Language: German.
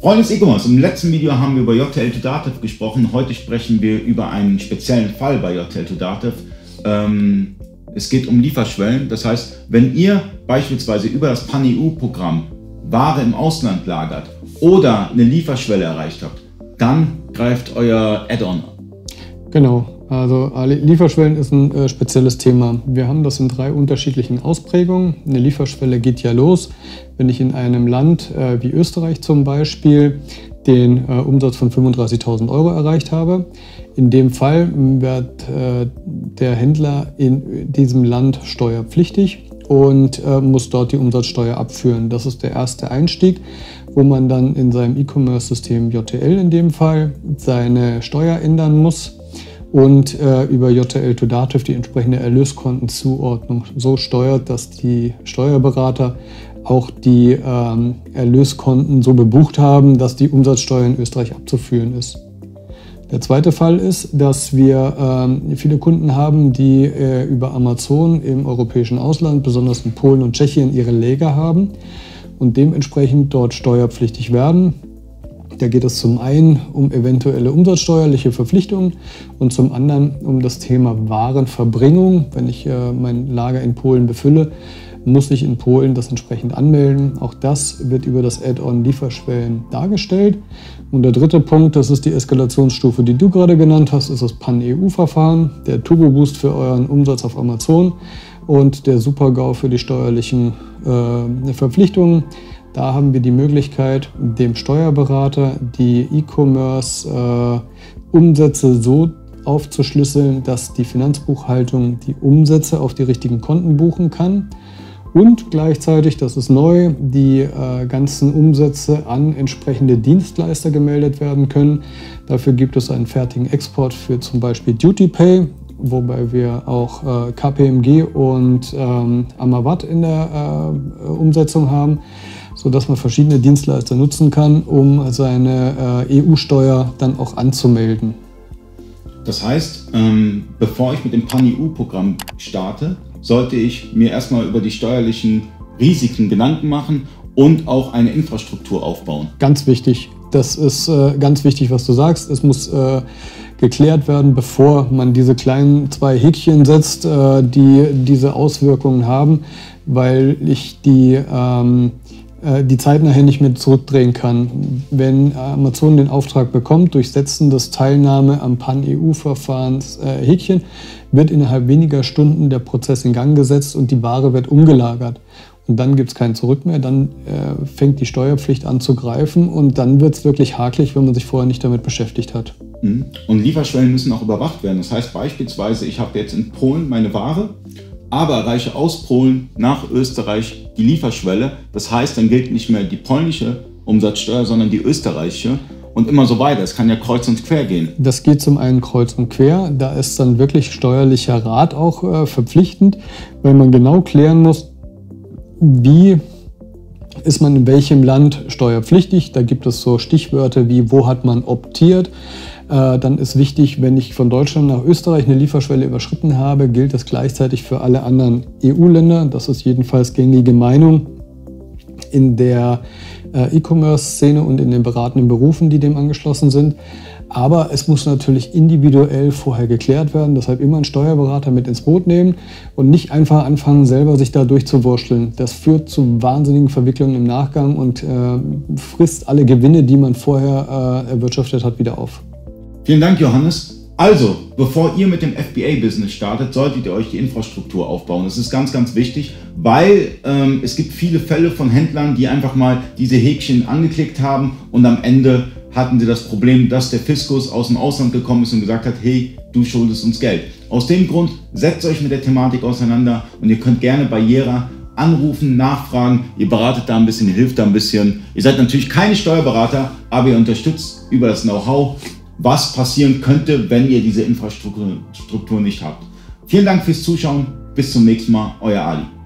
Freunde des E-Commerce, im letzten Video haben wir über JTL to Dativ gesprochen. Heute sprechen wir über einen speziellen Fall bei JTL to Dativ. Ähm, es geht um Lieferschwellen. Das heißt, wenn ihr beispielsweise über das PAN-EU-Programm Ware im Ausland lagert oder eine Lieferschwelle erreicht habt, dann greift euer Add-on. Genau, also Lieferschwellen ist ein äh, spezielles Thema. Wir haben das in drei unterschiedlichen Ausprägungen. Eine Lieferschwelle geht ja los, wenn ich in einem Land äh, wie Österreich zum Beispiel den äh, Umsatz von 35.000 Euro erreicht habe. In dem Fall wird äh, der Händler in diesem Land steuerpflichtig und äh, muss dort die Umsatzsteuer abführen. Das ist der erste Einstieg, wo man dann in seinem E-Commerce-System JTL in dem Fall seine Steuer ändern muss und äh, über JTL to Dativ die entsprechende Erlöskontenzuordnung so steuert, dass die Steuerberater auch die ähm, Erlöskonten so bebucht haben, dass die Umsatzsteuer in Österreich abzuführen ist. Der zweite Fall ist, dass wir ähm, viele Kunden haben, die äh, über Amazon im europäischen Ausland, besonders in Polen und Tschechien, ihre Läger haben und dementsprechend dort steuerpflichtig werden. Da geht es zum einen um eventuelle umsatzsteuerliche Verpflichtungen und zum anderen um das Thema Warenverbringung. Wenn ich äh, mein Lager in Polen befülle, muss ich in Polen das entsprechend anmelden. Auch das wird über das Add-on Lieferschwellen dargestellt. Und der dritte Punkt, das ist die Eskalationsstufe, die du gerade genannt hast, ist das Pan-EU-Verfahren, der Turbo-Boost für euren Umsatz auf Amazon und der Super-GAU für die steuerlichen äh, Verpflichtungen. Da haben wir die Möglichkeit, dem Steuerberater die E-Commerce-Umsätze so aufzuschlüsseln, dass die Finanzbuchhaltung die Umsätze auf die richtigen Konten buchen kann und gleichzeitig, das ist neu, die äh, ganzen Umsätze an entsprechende Dienstleister gemeldet werden können. Dafür gibt es einen fertigen Export für zum Beispiel Duty Pay, wobei wir auch äh, KPMG und ähm, Amavat in der äh, Umsetzung haben sodass man verschiedene Dienstleister nutzen kann, um seine äh, EU-Steuer dann auch anzumelden. Das heißt, ähm, bevor ich mit dem PAN-EU-Programm starte, sollte ich mir erstmal über die steuerlichen Risiken Gedanken machen und auch eine Infrastruktur aufbauen. Ganz wichtig. Das ist äh, ganz wichtig, was du sagst. Es muss äh, geklärt werden, bevor man diese kleinen zwei Häkchen setzt, die diese Auswirkungen haben, weil ich die ähm, äh, die Zeit nachher nicht mehr zurückdrehen kann. Wenn Amazon den Auftrag bekommt, durch Setzen des Teilnahme am Pan-EU-Verfahrens äh, Häkchen, wird innerhalb weniger Stunden der Prozess in Gang gesetzt und die Ware wird umgelagert. Und dann gibt es kein Zurück mehr, dann äh, fängt die Steuerpflicht an zu greifen und dann wird es wirklich hakelig, wenn man sich vorher nicht damit beschäftigt hat. Mhm. Und Lieferschwellen müssen auch überwacht werden. Das heißt beispielsweise, ich habe jetzt in Polen meine Ware aber erreiche aus Polen nach Österreich die Lieferschwelle. Das heißt, dann gilt nicht mehr die polnische Umsatzsteuer, sondern die österreichische und immer so weiter. Es kann ja kreuz und quer gehen. Das geht zum einen kreuz und quer. Da ist dann wirklich steuerlicher Rat auch äh, verpflichtend, weil man genau klären muss, wie ist man in welchem Land steuerpflichtig. Da gibt es so Stichwörter wie, wo hat man optiert, äh, dann ist wichtig, wenn ich von Deutschland nach Österreich eine Lieferschwelle überschritten habe, gilt das gleichzeitig für alle anderen EU-Länder. Das ist jedenfalls gängige Meinung in der äh, E-Commerce-Szene und in den beratenden Berufen, die dem angeschlossen sind. Aber es muss natürlich individuell vorher geklärt werden. Deshalb immer einen Steuerberater mit ins Boot nehmen und nicht einfach anfangen, selber sich da durchzuwurschteln. Das führt zu wahnsinnigen Verwicklungen im Nachgang und äh, frisst alle Gewinne, die man vorher äh, erwirtschaftet hat, wieder auf. Vielen Dank, Johannes. Also, bevor ihr mit dem FBA-Business startet, solltet ihr euch die Infrastruktur aufbauen. Das ist ganz, ganz wichtig, weil ähm, es gibt viele Fälle von Händlern, die einfach mal diese Häkchen angeklickt haben und am Ende hatten sie das Problem, dass der Fiskus aus dem Ausland gekommen ist und gesagt hat, hey, du schuldest uns Geld. Aus dem Grund setzt euch mit der Thematik auseinander und ihr könnt gerne bei Jera anrufen, nachfragen. Ihr beratet da ein bisschen, ihr hilft da ein bisschen. Ihr seid natürlich keine Steuerberater, aber ihr unterstützt über das Know-how was passieren könnte, wenn ihr diese Infrastruktur nicht habt. Vielen Dank fürs Zuschauen. Bis zum nächsten Mal. Euer Ali.